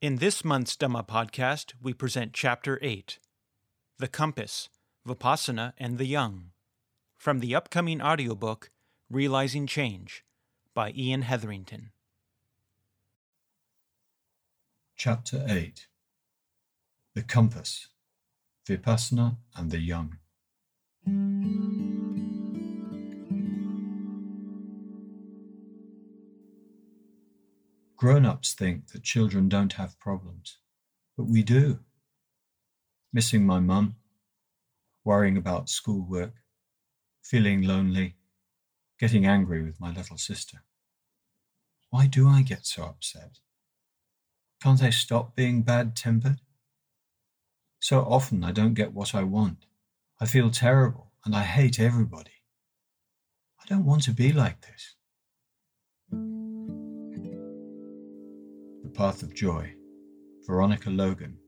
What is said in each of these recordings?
In this month's Dhamma podcast, we present Chapter 8 The Compass, Vipassana and the Young, from the upcoming audiobook Realizing Change by Ian Hetherington. Chapter 8 The Compass, Vipassana and the Young. Grown ups think that children don't have problems, but we do. Missing my mum, worrying about schoolwork, feeling lonely, getting angry with my little sister. Why do I get so upset? Can't I stop being bad tempered? So often I don't get what I want. I feel terrible and I hate everybody. I don't want to be like this. Path of Joy, Veronica Logan,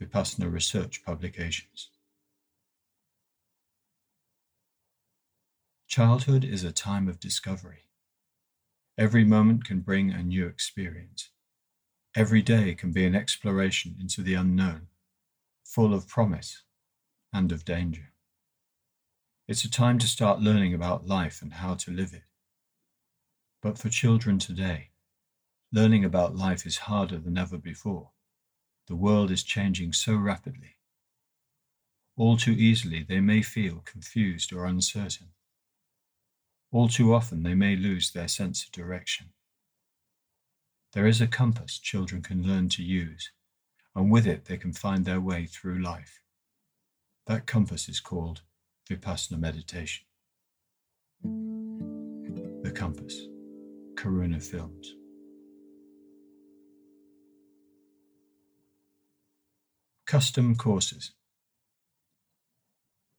Vipassana Research Publications. Childhood is a time of discovery. Every moment can bring a new experience. Every day can be an exploration into the unknown, full of promise and of danger. It's a time to start learning about life and how to live it. But for children today, learning about life is harder than ever before. The world is changing so rapidly. All too easily, they may feel confused or uncertain. All too often, they may lose their sense of direction. There is a compass children can learn to use, and with it, they can find their way through life. That compass is called Vipassana meditation. The Compass, Karuna Films. Custom courses.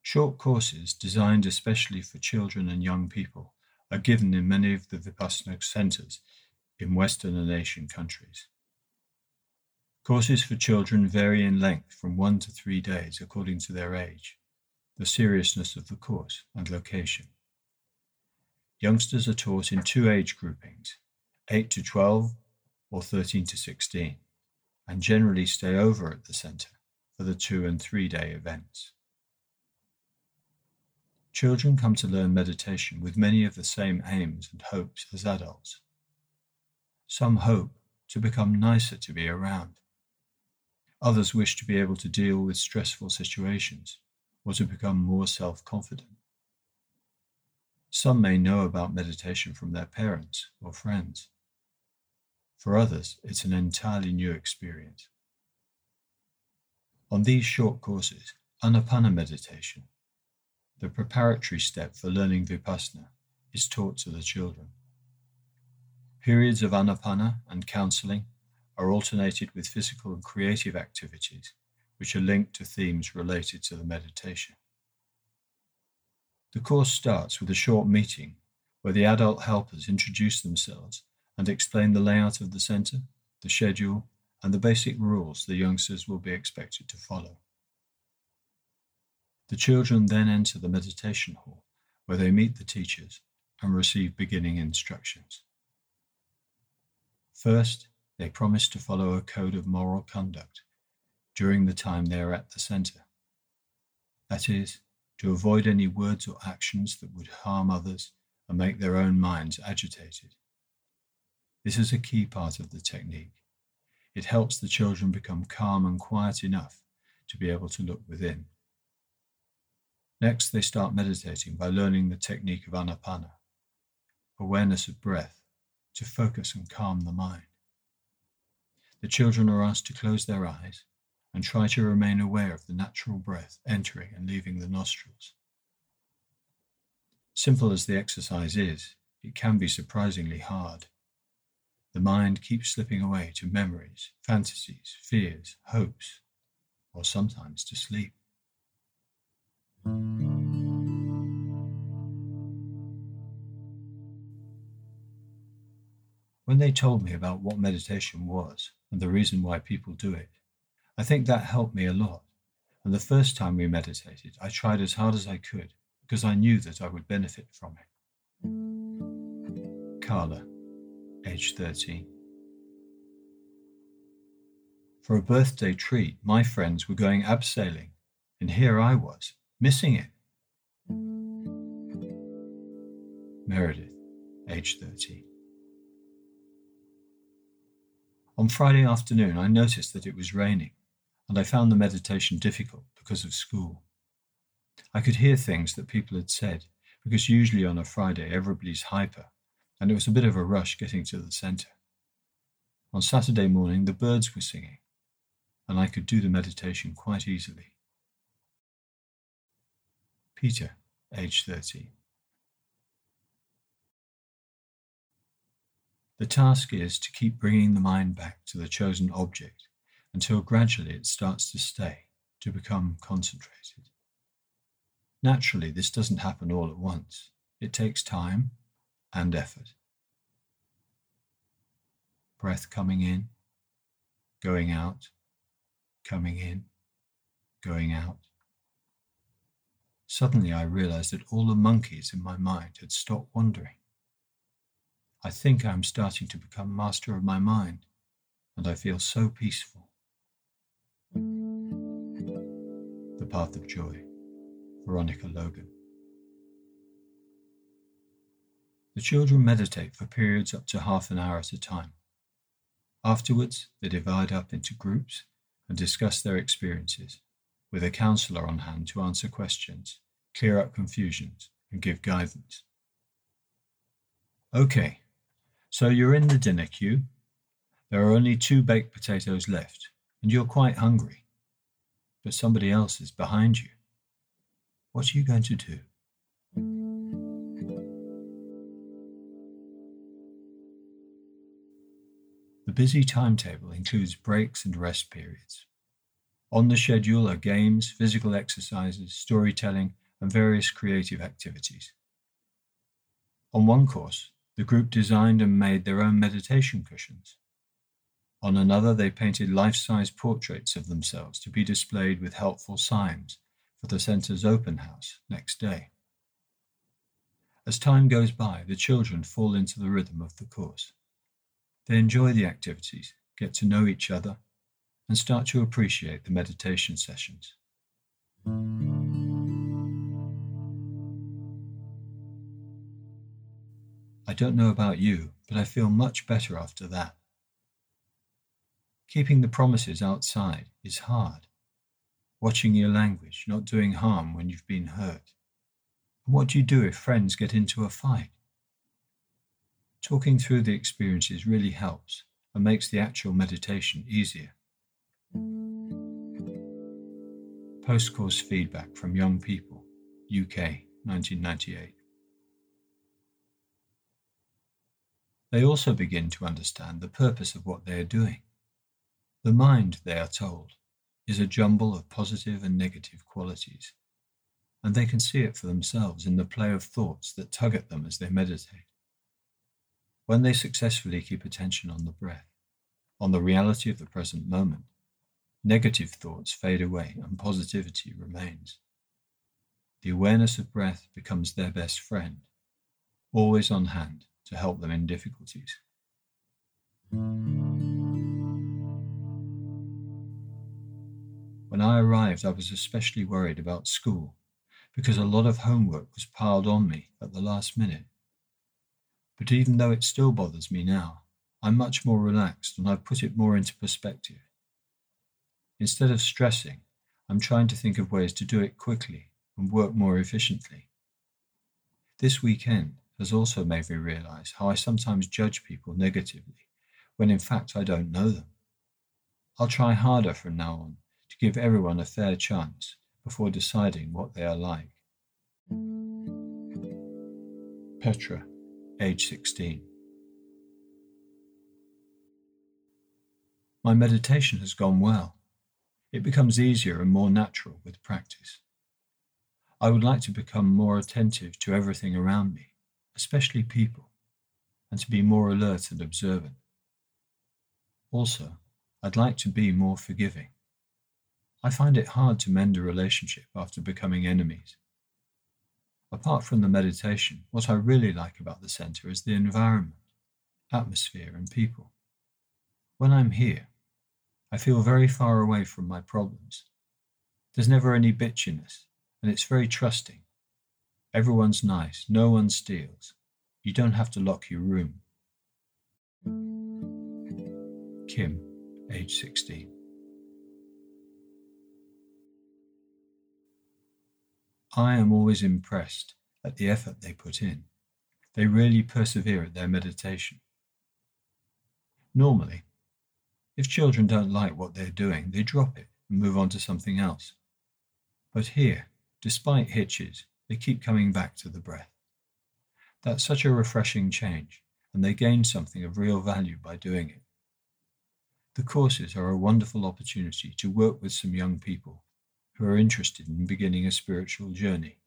Short courses designed especially for children and young people are given in many of the Vipassana centers in Western and Asian countries. Courses for children vary in length from one to three days according to their age, the seriousness of the course, and location. Youngsters are taught in two age groupings 8 to 12 or 13 to 16, and generally stay over at the center for the two and three day events. Children come to learn meditation with many of the same aims and hopes as adults. Some hope to become nicer to be around. Others wish to be able to deal with stressful situations or to become more self confident. Some may know about meditation from their parents or friends. For others, it's an entirely new experience. On these short courses, Anapana meditation, the preparatory step for learning Vipassana, is taught to the children. Periods of Anapana and counseling are alternated with physical and creative activities which are linked to themes related to the meditation. The course starts with a short meeting where the adult helpers introduce themselves and explain the layout of the center, the schedule, and the basic rules the youngsters will be expected to follow. The children then enter the meditation hall where they meet the teachers and receive beginning instructions. First, they promise to follow a code of moral conduct during the time they are at the center. That is, to avoid any words or actions that would harm others and make their own minds agitated. This is a key part of the technique it helps the children become calm and quiet enough to be able to look within. Next, they start meditating by learning the technique of anapana, awareness of breath, to focus and calm the mind. The children are asked to close their eyes and try to remain aware of the natural breath entering and leaving the nostrils. Simple as the exercise is, it can be surprisingly hard. The mind keeps slipping away to memories, fantasies, fears, hopes, or sometimes to sleep. When they told me about what meditation was and the reason why people do it, I think that helped me a lot. And the first time we meditated, I tried as hard as I could because I knew that I would benefit from it. Carla age 30. For a birthday treat, my friends were going abseiling, and here I was, missing it. Meredith, age 30. On Friday afternoon, I noticed that it was raining, and I found the meditation difficult because of school. I could hear things that people had said, because usually on a Friday everybody's hyper, and it was a bit of a rush getting to the centre. On Saturday morning, the birds were singing, and I could do the meditation quite easily. Peter, age 30. The task is to keep bringing the mind back to the chosen object until gradually it starts to stay, to become concentrated. Naturally, this doesn't happen all at once. It takes time and effort. Breath coming in, going out, coming in, going out. Suddenly I realized that all the monkeys in my mind had stopped wandering. I think I am starting to become master of my mind, and I feel so peaceful. The Path of Joy, Veronica Logan. The children meditate for periods up to half an hour at a time. Afterwards, they divide up into groups and discuss their experiences, with a counselor on hand to answer questions, clear up confusions, and give guidance. Okay, so you're in the dinner queue. There are only two baked potatoes left, and you're quite hungry. But somebody else is behind you. What are you going to do? Busy timetable includes breaks and rest periods. On the schedule are games, physical exercises, storytelling, and various creative activities. On one course, the group designed and made their own meditation cushions. On another, they painted life size portraits of themselves to be displayed with helpful signs for the center's open house next day. As time goes by, the children fall into the rhythm of the course. They enjoy the activities, get to know each other, and start to appreciate the meditation sessions. I don't know about you, but I feel much better after that. Keeping the promises outside is hard. Watching your language, not doing harm when you've been hurt. And what do you do if friends get into a fight? Talking through the experiences really helps and makes the actual meditation easier. Post course feedback from young people, UK, 1998. They also begin to understand the purpose of what they are doing. The mind, they are told, is a jumble of positive and negative qualities, and they can see it for themselves in the play of thoughts that tug at them as they meditate. When they successfully keep attention on the breath, on the reality of the present moment, negative thoughts fade away and positivity remains. The awareness of breath becomes their best friend, always on hand to help them in difficulties. When I arrived, I was especially worried about school because a lot of homework was piled on me at the last minute. But even though it still bothers me now, I'm much more relaxed and I've put it more into perspective. Instead of stressing, I'm trying to think of ways to do it quickly and work more efficiently. This weekend, has also made me realize how I sometimes judge people negatively when in fact I don't know them. I'll try harder from now on to give everyone a fair chance before deciding what they are like. Petra, age 16. My meditation has gone well. It becomes easier and more natural with practice. I would like to become more attentive to everything around me especially people, and to be more alert and observant. Also, I'd like to be more forgiving. I find it hard to mend a relationship after becoming enemies. Apart from the meditation, what I really like about the center is the environment, atmosphere, and people. When I'm here, I feel very far away from my problems. There's never any bitchiness, and it's very trusting. Everyone's nice, no one steals. You don't have to lock your room. Kim, age 16. I am always impressed at the effort they put in. They really persevere at their meditation. Normally, if children don't like what they're doing, they drop it and move on to something else. But here, despite hitches, they keep coming back to the breath. That's such a refreshing change, and they gain something of real value by doing it. The courses are a wonderful opportunity to work with some young people who are interested in beginning a spiritual journey,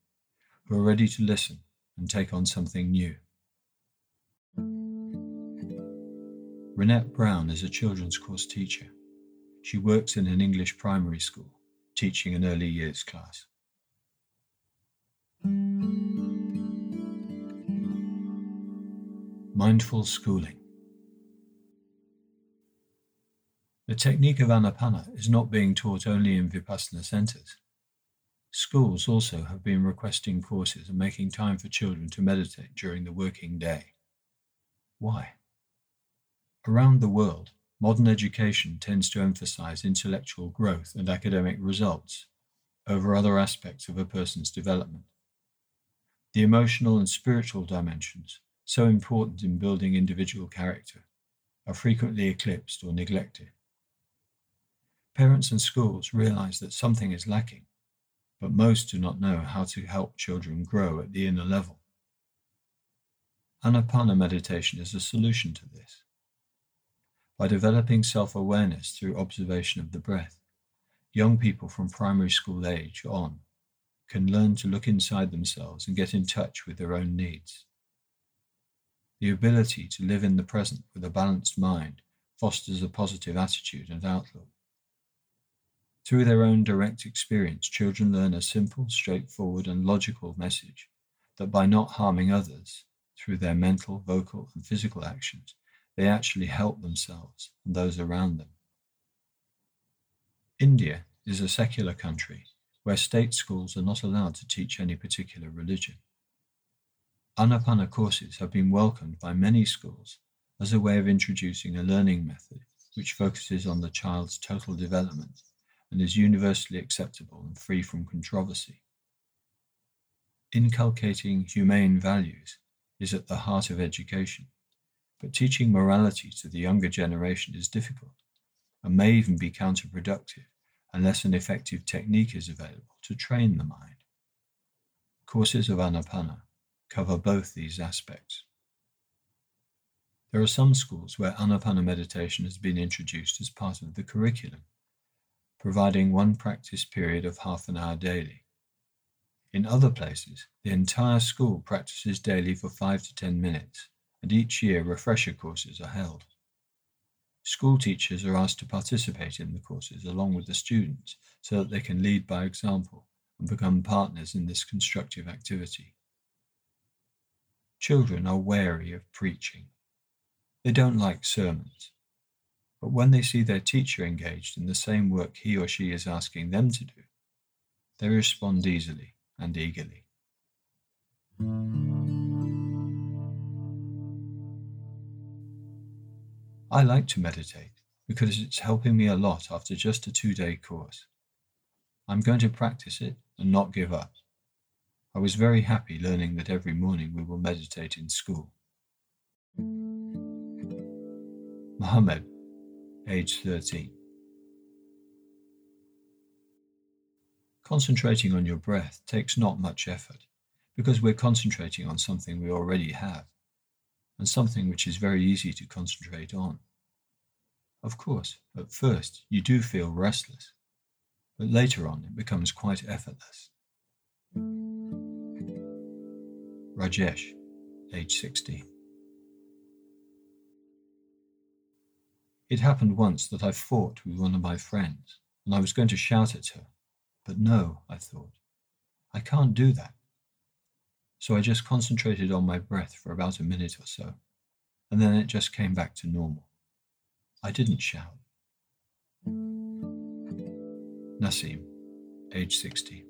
who are ready to listen and take on something new. Renette Brown is a children's course teacher. She works in an English primary school, teaching an early years class. Mindful schooling. The technique of Anapana is not being taught only in Vipassana centers. Schools also have been requesting courses and making time for children to meditate during the working day. Why? Around the world, modern education tends to emphasize intellectual growth and academic results over other aspects of a person's development. The emotional and spiritual dimensions, so important in building individual character, are frequently eclipsed or neglected. Parents and schools realize that something is lacking, but most do not know how to help children grow at the inner level. Anapana meditation is a solution to this. By developing self awareness through observation of the breath, young people from primary school age on can learn to look inside themselves and get in touch with their own needs. The ability to live in the present with a balanced mind fosters a positive attitude and outlook. Through their own direct experience, children learn a simple, straightforward, and logical message that by not harming others through their mental, vocal, and physical actions, they actually help themselves and those around them. India is a secular country where state schools are not allowed to teach any particular religion. Anapana courses have been welcomed by many schools as a way of introducing a learning method which focuses on the child's total development and is universally acceptable and free from controversy. Inculcating humane values is at the heart of education, but teaching morality to the younger generation is difficult and may even be counterproductive unless an effective technique is available to train the mind. Courses of Anapana cover both these aspects. There are some schools where Anapana meditation has been introduced as part of the curriculum providing one practice period of half an hour daily. In other places, the entire school practices daily for five to ten minutes, and each year refresher courses are held. School teachers are asked to participate in the courses along with the students so that they can lead by example and become partners in this constructive activity. Children are wary of preaching. They don't like sermons but when they see their teacher engaged in the same work he or she is asking them to do, they respond easily and eagerly. I like to meditate because it's helping me a lot after just a two day course. I'm going to practice it and not give up. I was very happy learning that every morning we will meditate in school. Mohammed age 13. Concentrating on your breath takes not much effort because we're concentrating on something we already have and something which is very easy to concentrate on. Of course, at first you do feel restless, but later on it becomes quite effortless. Rajesh, age 16. It happened once that I fought with one of my friends, and I was going to shout at her. But no, I thought, I can't do that. So I just concentrated on my breath for about a minute or so, and then it just came back to normal. I didn't shout. Nassim, age 60.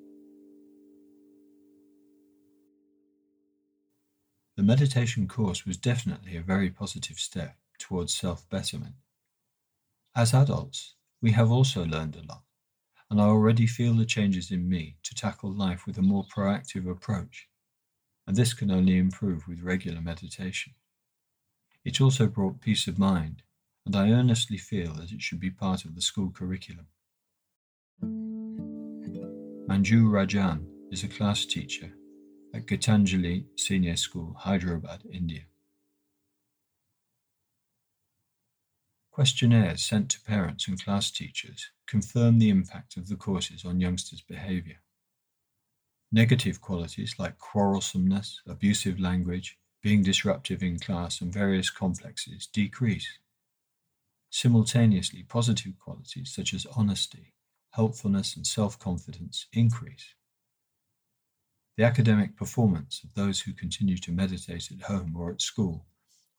The meditation course was definitely a very positive step towards self betterment. As adults, we have also learned a lot, and I already feel the changes in me to tackle life with a more proactive approach, and this can only improve with regular meditation. It also brought peace of mind, and I earnestly feel that it should be part of the school curriculum. Manju Rajan is a class teacher at Gitanjali Senior School, Hyderabad, India. Questionnaires sent to parents and class teachers confirm the impact of the courses on youngsters' behaviour. Negative qualities like quarrelsomeness, abusive language, being disruptive in class, and various complexes decrease. Simultaneously, positive qualities such as honesty, helpfulness, and self confidence increase. The academic performance of those who continue to meditate at home or at school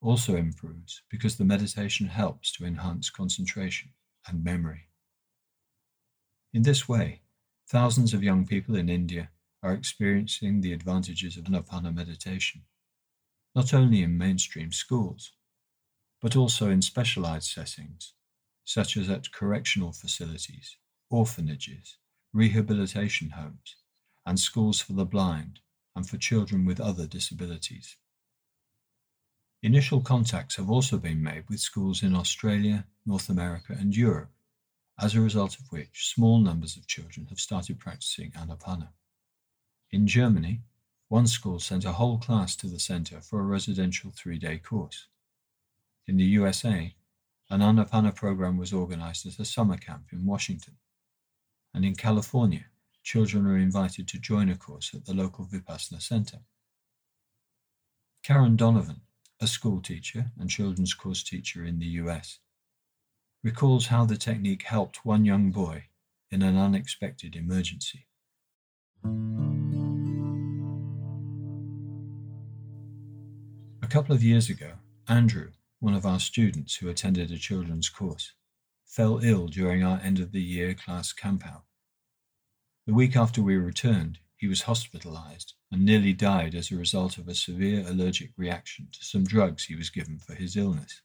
also improves because the meditation helps to enhance concentration and memory. In this way, thousands of young people in India are experiencing the advantages of Anapana meditation, not only in mainstream schools, but also in specialized settings, such as at correctional facilities, orphanages, rehabilitation homes, and schools for the blind and for children with other disabilities. Initial contacts have also been made with schools in Australia, North America, and Europe, as a result of which small numbers of children have started practicing Anapana. In Germany, one school sent a whole class to the center for a residential three day course. In the USA, an Anapana program was organized at a summer camp in Washington. And in California, children are invited to join a course at the local Vipassana center. Karen Donovan, a school teacher and children's course teacher in the US, recalls how the technique helped one young boy in an unexpected emergency. A couple of years ago, Andrew, one of our students who attended a children's course, fell ill during our end of the year class campout. The week after we returned, he was hospitalized and nearly died as a result of a severe allergic reaction to some drugs he was given for his illness.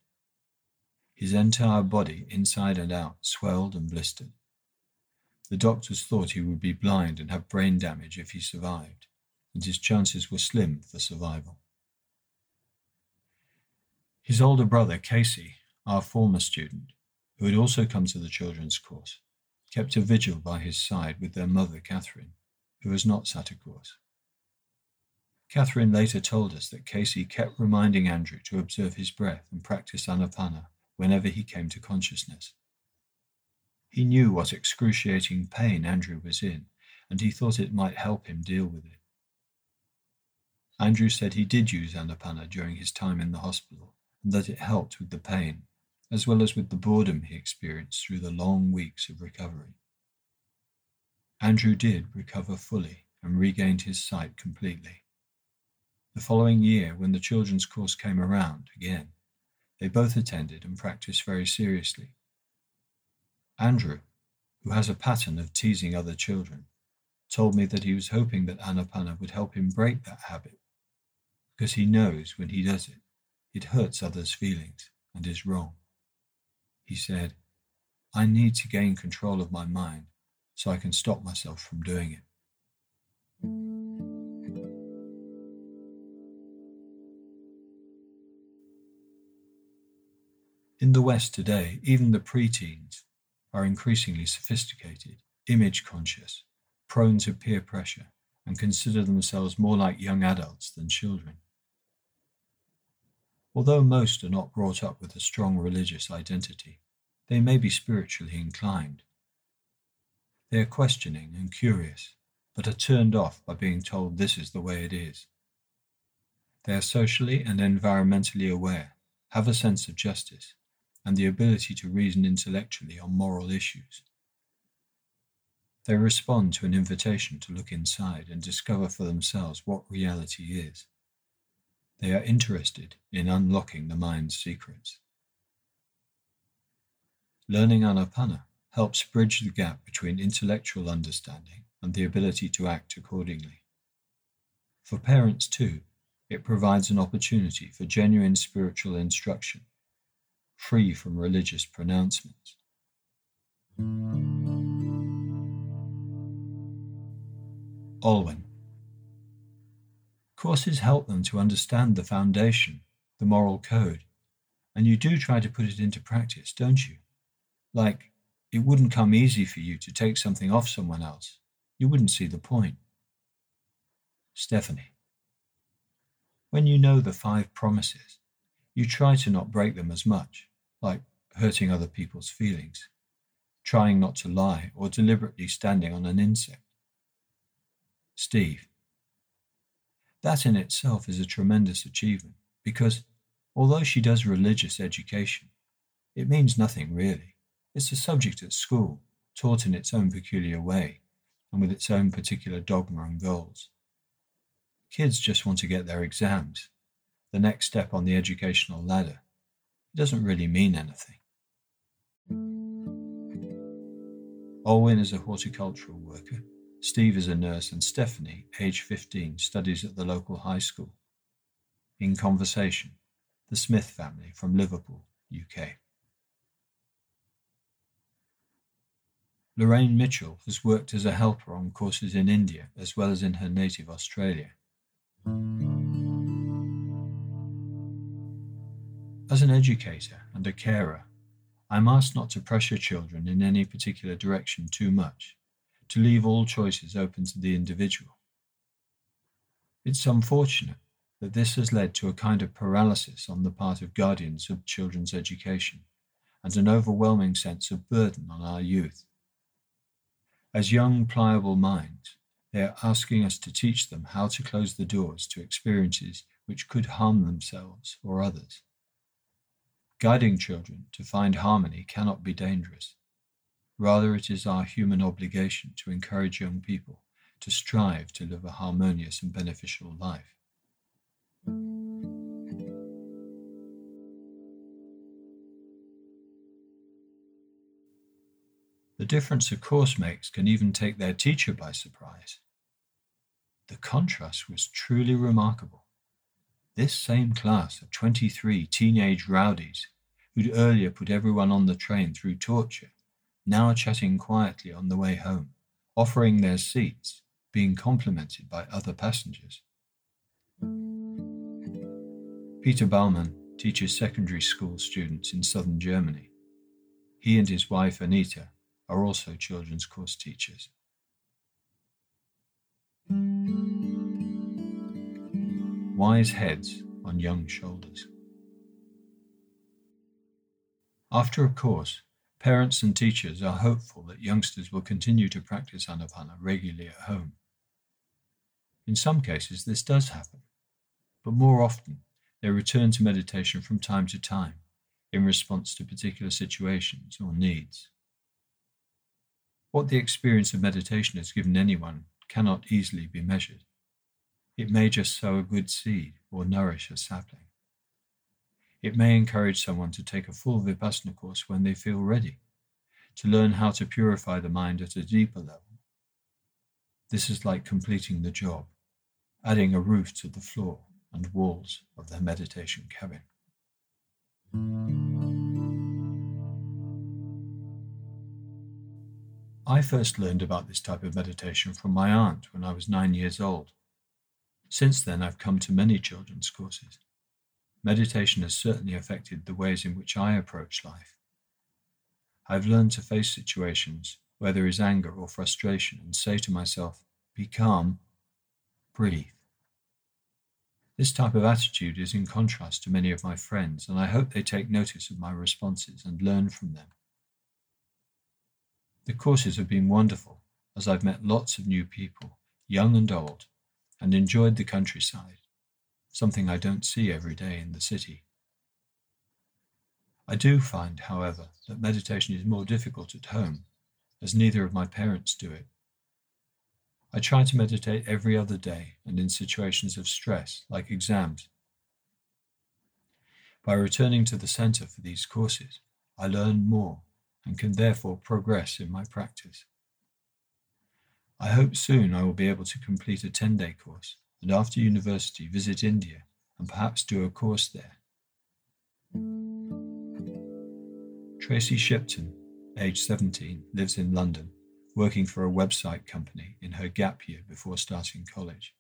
His entire body, inside and out, swelled and blistered. The doctors thought he would be blind and have brain damage if he survived, and his chances were slim for survival. His older brother, Casey, our former student, who had also come to the children's course, kept a vigil by his side with their mother, Catherine, who was not sat. Catherine later told us that Casey kept reminding Andrew to observe his breath and practice anapana whenever he came to consciousness. He knew what excruciating pain Andrew was in, and he thought it might help him deal with it. Andrew said he did use anapana during his time in the hospital, and that it helped with the pain, as well as with the boredom he experienced through the long weeks of recovery. Andrew did recover fully and regained his sight completely. The following year, when the children's course came around again, they both attended and practiced very seriously. Andrew, who has a pattern of teasing other children, told me that he was hoping that Anapana would help him break that habit, because he knows when he does it, it hurts others' feelings and is wrong. He said, I need to gain control of my mind so I can stop myself from doing it. In the West today, even the preteens are increasingly sophisticated, image conscious, prone to peer pressure, and consider themselves more like young adults than children. Although most are not brought up with a strong religious identity, they may be spiritually inclined. They are questioning and curious, but are turned off by being told this is the way it is. They are socially and environmentally aware, have a sense of justice, and the ability to reason intellectually on moral issues. They respond to an invitation to look inside and discover for themselves what reality is. They are interested in unlocking the mind's secrets. Learning Anapana helps bridge the gap between intellectual understanding and the ability to act accordingly. For parents, too, it provides an opportunity for genuine spiritual instruction, free from religious pronouncements. Olwyn. Courses help them to understand the foundation, the moral code, and you do try to put it into practice, don't you? Like, it wouldn't come easy for you to take something off someone else. You wouldn't see the point. Stephanie. When you know the five promises, you try to not break them as much, like hurting other people's feelings, trying not to lie, or deliberately standing on an insect. Steve. That in itself is a tremendous achievement because although she does religious education, it means nothing really. It's a subject at school, taught in its own peculiar way and with its own particular dogma and goals. Kids just want to get their exams, the next step on the educational ladder. It doesn't really mean anything. Olwyn is a horticultural worker Steve is a nurse, and Stephanie, age 15, studies at the local high school. In conversation, the Smith family from Liverpool, UK. Lorraine Mitchell has worked as a helper on courses in India as well as in her native Australia. As an educator and a carer, I'm asked not to pressure children in any particular direction too much to leave all choices open to the individual. It's unfortunate that this has led to a kind of paralysis on the part of guardians of children's education and an overwhelming sense of burden on our youth. As young, pliable minds, they are asking us to teach them how to close the doors to experiences which could harm themselves or others. Guiding children to find harmony cannot be dangerous. Rather, it is our human obligation to encourage young people to strive to live a harmonious and beneficial life. Difference a course makes can even take their teacher by surprise. The contrast was truly remarkable. This same class of 23 teenage rowdies who'd earlier put everyone on the train through torture now chatting quietly on the way home, offering their seats, being complimented by other passengers. Peter Baumann teaches secondary school students in southern Germany. He and his wife Anita are also children's course teachers. Wise heads on young shoulders. After a course, Parents and teachers are hopeful that youngsters will continue to practice anapana regularly at home. In some cases, this does happen, but more often, they return to meditation from time to time in response to particular situations or needs. What the experience of meditation has given anyone cannot easily be measured. It may just sow a good seed or nourish a sapling. It may encourage someone to take a full Vipassana course when they feel ready, to learn how to purify the mind at a deeper level. This is like completing the job, adding a roof to the floor and walls of their meditation cabin. I first learned about this type of meditation from my aunt when I was nine years old. Since then, I've come to many children's courses meditation has certainly affected the ways in which I approach life. I've learned to face situations where there is anger or frustration and say to myself, be calm, breathe. This type of attitude is in contrast to many of my friends, and I hope they take notice of my responses and learn from them. The courses have been wonderful as I've met lots of new people, young and old, and enjoyed the countryside something I don't see every day in the city. I do find, however, that meditation is more difficult at home, as neither of my parents do it. I try to meditate every other day and in situations of stress, like exams. By returning to the center for these courses, I learn more and can therefore progress in my practice. I hope soon I will be able to complete a 10 day course and after university visit India and perhaps do a course there. Tracy Shipton, age 17, lives in London, working for a website company in her gap year before starting college.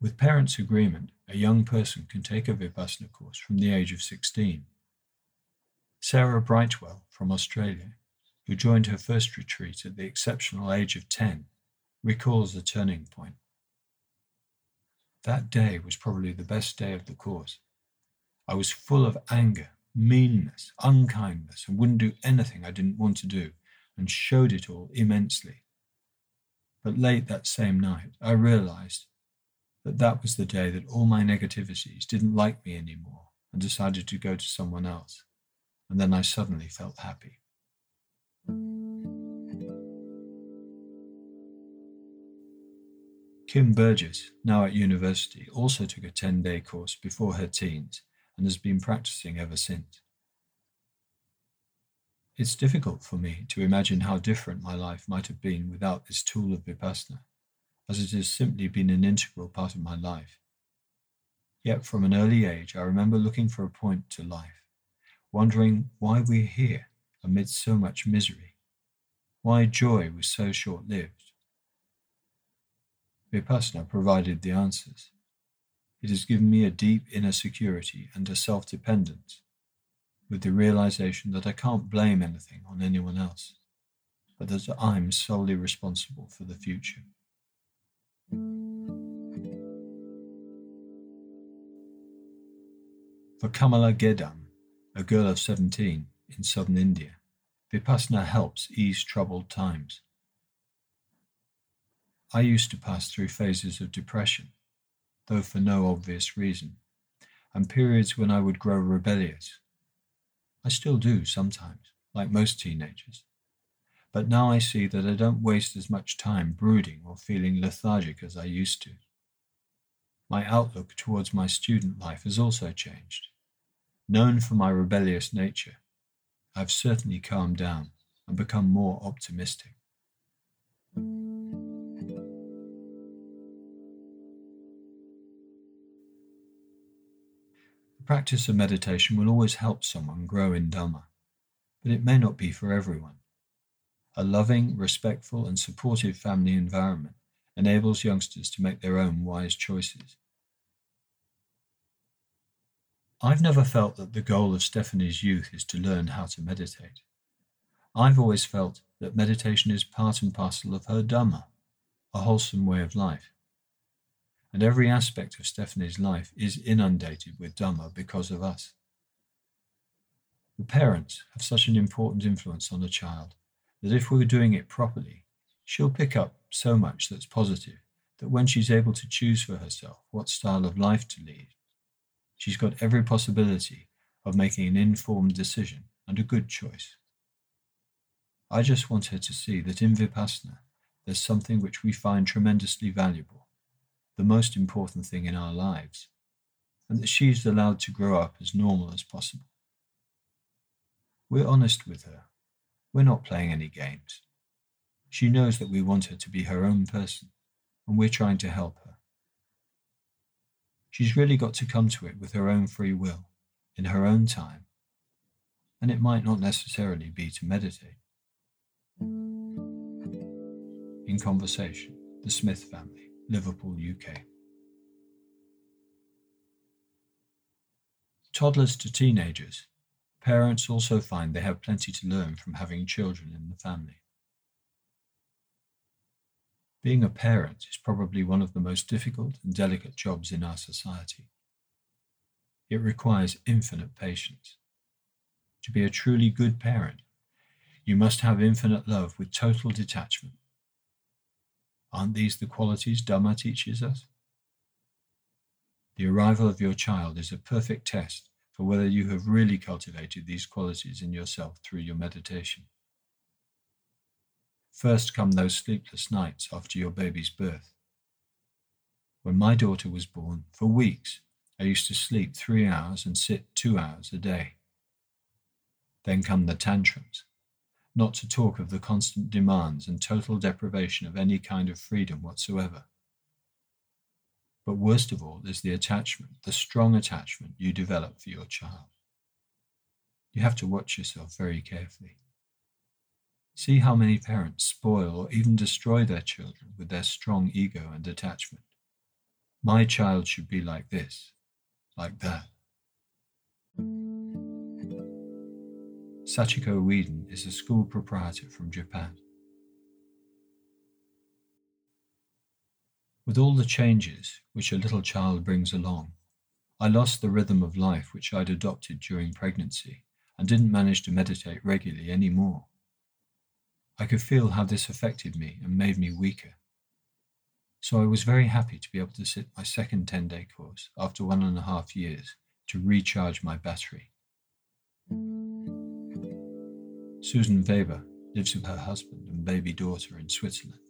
With parents' agreement, a young person can take a Vipassana course from the age of 16. Sarah Brightwell from Australia, who joined her first retreat at the exceptional age of 10, recalls the turning point. That day was probably the best day of the course. I was full of anger, meanness, unkindness, and wouldn't do anything I didn't want to do, and showed it all immensely. But late that same night, I realized that that was the day that all my negativities didn't like me anymore and decided to go to someone else. And then I suddenly felt happy. Kim Burgess, now at university, also took a 10 day course before her teens and has been practicing ever since. It's difficult for me to imagine how different my life might have been without this tool of Vipassana, as it has simply been an integral part of my life. Yet from an early age, I remember looking for a point to life, wondering why we're here amidst so much misery, why joy was so short lived. Vipassana provided the answers. It has given me a deep inner security and a self dependence, with the realization that I can't blame anything on anyone else, but that I'm solely responsible for the future. For Kamala Gedam, a girl of 17 in southern India, Vipassana helps ease troubled times. I used to pass through phases of depression, though for no obvious reason, and periods when I would grow rebellious. I still do sometimes, like most teenagers. But now I see that I don't waste as much time brooding or feeling lethargic as I used to. My outlook towards my student life has also changed. Known for my rebellious nature, I've certainly calmed down and become more optimistic. The practice of meditation will always help someone grow in Dhamma, but it may not be for everyone. A loving, respectful, and supportive family environment enables youngsters to make their own wise choices. I've never felt that the goal of Stephanie's youth is to learn how to meditate. I've always felt that meditation is part and parcel of her Dhamma, a wholesome way of life. And every aspect of Stephanie's life is inundated with Dhamma because of us. The parents have such an important influence on a child that if we're doing it properly, she'll pick up so much that's positive that when she's able to choose for herself what style of life to lead, she's got every possibility of making an informed decision and a good choice. I just want her to see that in Vipassana, there's something which we find tremendously valuable, the most important thing in our lives, and that she's allowed to grow up as normal as possible. We're honest with her. We're not playing any games. She knows that we want her to be her own person, and we're trying to help her. She's really got to come to it with her own free will, in her own time, and it might not necessarily be to meditate. In Conversation, The Smith Family, Liverpool, UK. Toddlers to teenagers, parents also find they have plenty to learn from having children in the family. Being a parent is probably one of the most difficult and delicate jobs in our society. It requires infinite patience. To be a truly good parent, you must have infinite love with total detachment. Aren't these the qualities Dhamma teaches us? The arrival of your child is a perfect test for whether you have really cultivated these qualities in yourself through your meditation. First come those sleepless nights after your baby's birth. When my daughter was born, for weeks, I used to sleep three hours and sit two hours a day. Then come the tantrums, not to talk of the constant demands and total deprivation of any kind of freedom whatsoever. But worst of all is the attachment, the strong attachment you develop for your child. You have to watch yourself very carefully. See how many parents spoil or even destroy their children with their strong ego and attachment. My child should be like this, like that. Sachiko Ueden is a school proprietor from Japan. With all the changes which a little child brings along, I lost the rhythm of life which I'd adopted during pregnancy and didn't manage to meditate regularly any more. I could feel how this affected me and made me weaker. So I was very happy to be able to sit my second 10 day course after one and a half years to recharge my battery. Susan Weber lives with her husband and baby daughter in Switzerland.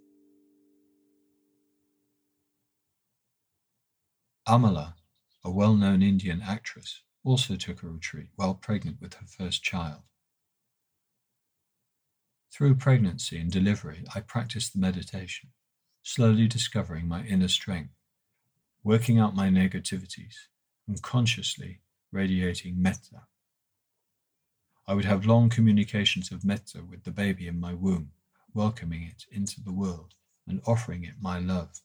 Amala, a well known Indian actress, also took a retreat while pregnant with her first child. Through pregnancy and delivery, I practiced the meditation, slowly discovering my inner strength, working out my negativities, and consciously radiating metta. I would have long communications of metta with the baby in my womb, welcoming it into the world and offering it my love.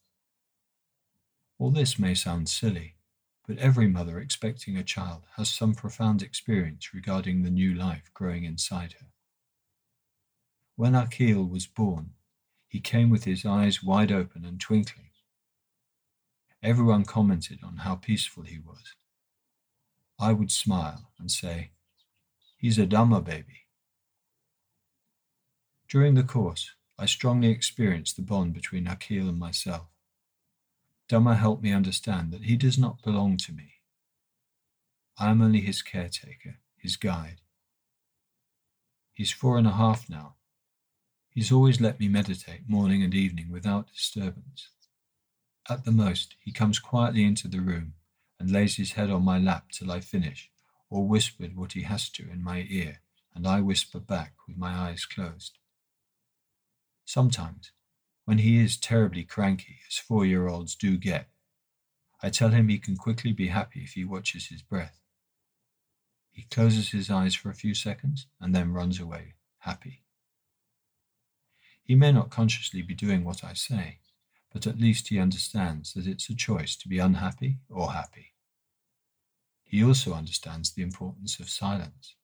All this may sound silly, but every mother expecting a child has some profound experience regarding the new life growing inside her. When Akhil was born, he came with his eyes wide open and twinkling. Everyone commented on how peaceful he was. I would smile and say, He's a Dhamma baby. During the course, I strongly experienced the bond between Akhil and myself. Dhamma helped me understand that he does not belong to me. I am only his caretaker, his guide. He's four and a half now, He's always let me meditate morning and evening without disturbance. At the most, he comes quietly into the room and lays his head on my lap till I finish, or whispered what he has to in my ear, and I whisper back with my eyes closed. Sometimes, when he is terribly cranky, as four year olds do get, I tell him he can quickly be happy if he watches his breath. He closes his eyes for a few seconds and then runs away, happy. He may not consciously be doing what I say, but at least he understands that it's a choice to be unhappy or happy. He also understands the importance of silence.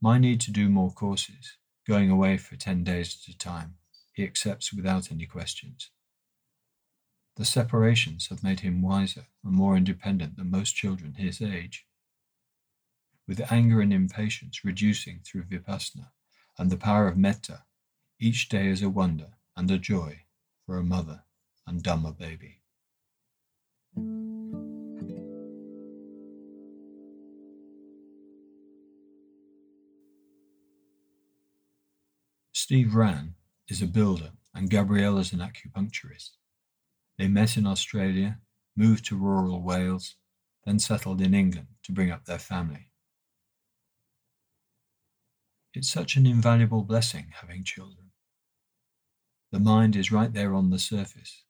My need to do more courses, going away for 10 days at a time, he accepts without any questions. The separations have made him wiser and more independent than most children his age. With anger and impatience reducing through vipassana and the power of metta each day is a wonder and a joy for a mother and Dhamma baby. Steve Rand is a builder and Gabrielle is an acupuncturist. They met in Australia, moved to rural Wales, then settled in England to bring up their family. It's such an invaluable blessing having children. The mind is right there on the surface,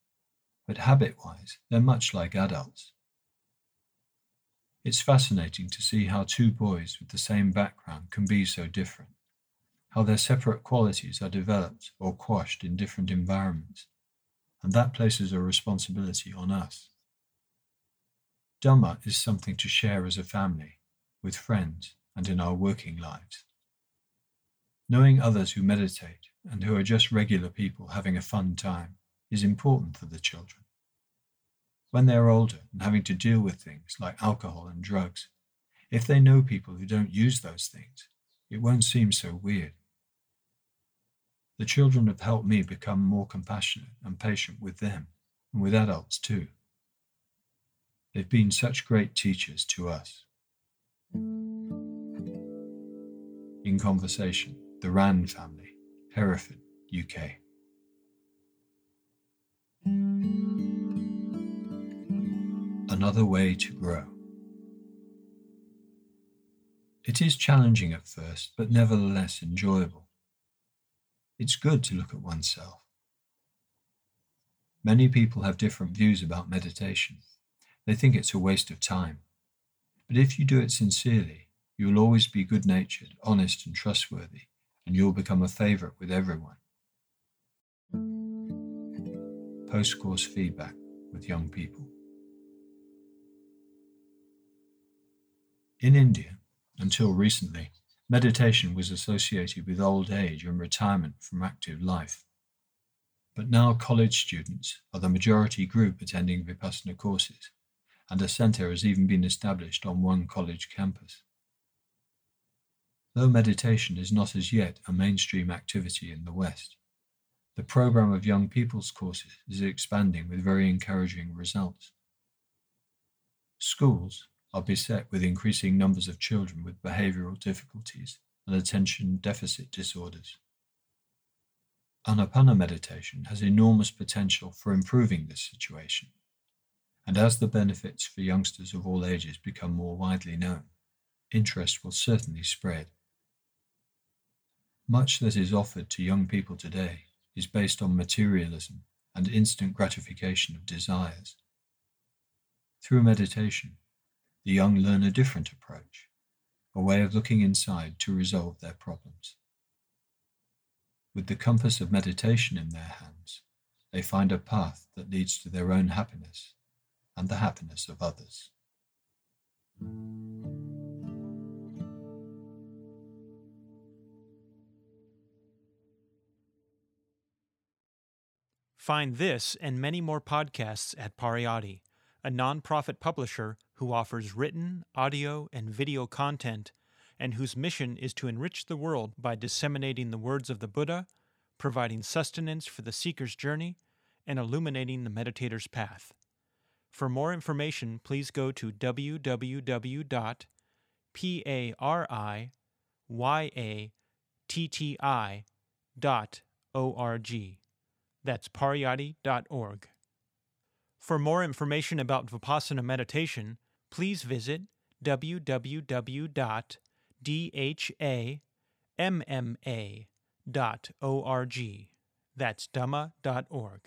but habit wise, they're much like adults. It's fascinating to see how two boys with the same background can be so different, how their separate qualities are developed or quashed in different environments, and that places a responsibility on us. Dhamma is something to share as a family, with friends, and in our working lives. Knowing others who meditate and who are just regular people having a fun time is important for the children. When they're older and having to deal with things like alcohol and drugs, if they know people who don't use those things, it won't seem so weird. The children have helped me become more compassionate and patient with them and with adults too. They've been such great teachers to us. In conversation, the Rand family Hereford, UK. Another way to grow. It is challenging at first, but nevertheless enjoyable. It's good to look at oneself. Many people have different views about meditation. They think it's a waste of time. But if you do it sincerely, you will always be good natured, honest, and trustworthy, and you'll become a favorite with everyone. Post course feedback with young people. In India, until recently, meditation was associated with old age and retirement from active life. But now college students are the majority group attending Vipassana courses, and a centre has even been established on one college campus. Though meditation is not as yet a mainstream activity in the West, the program of young people's courses is expanding with very encouraging results. Schools are beset with increasing numbers of children with behavioral difficulties and attention deficit disorders. Anapana meditation has enormous potential for improving this situation, and as the benefits for youngsters of all ages become more widely known, interest will certainly spread. Much that is offered to young people today is based on materialism and instant gratification of desires. Through meditation, the young learn a different approach, a way of looking inside to resolve their problems. With the compass of meditation in their hands, they find a path that leads to their own happiness and the happiness of others. Find this and many more podcasts at Pariyatti, a nonprofit publisher who offers written, audio, and video content and whose mission is to enrich the world by disseminating the words of the Buddha, providing sustenance for the seeker's journey, and illuminating the meditator's path. For more information, please go to www.pariyatti.org. That's pariyatti.org. For more information about Vipassana meditation, please visit www.dhamma.org. That's dhamma.org.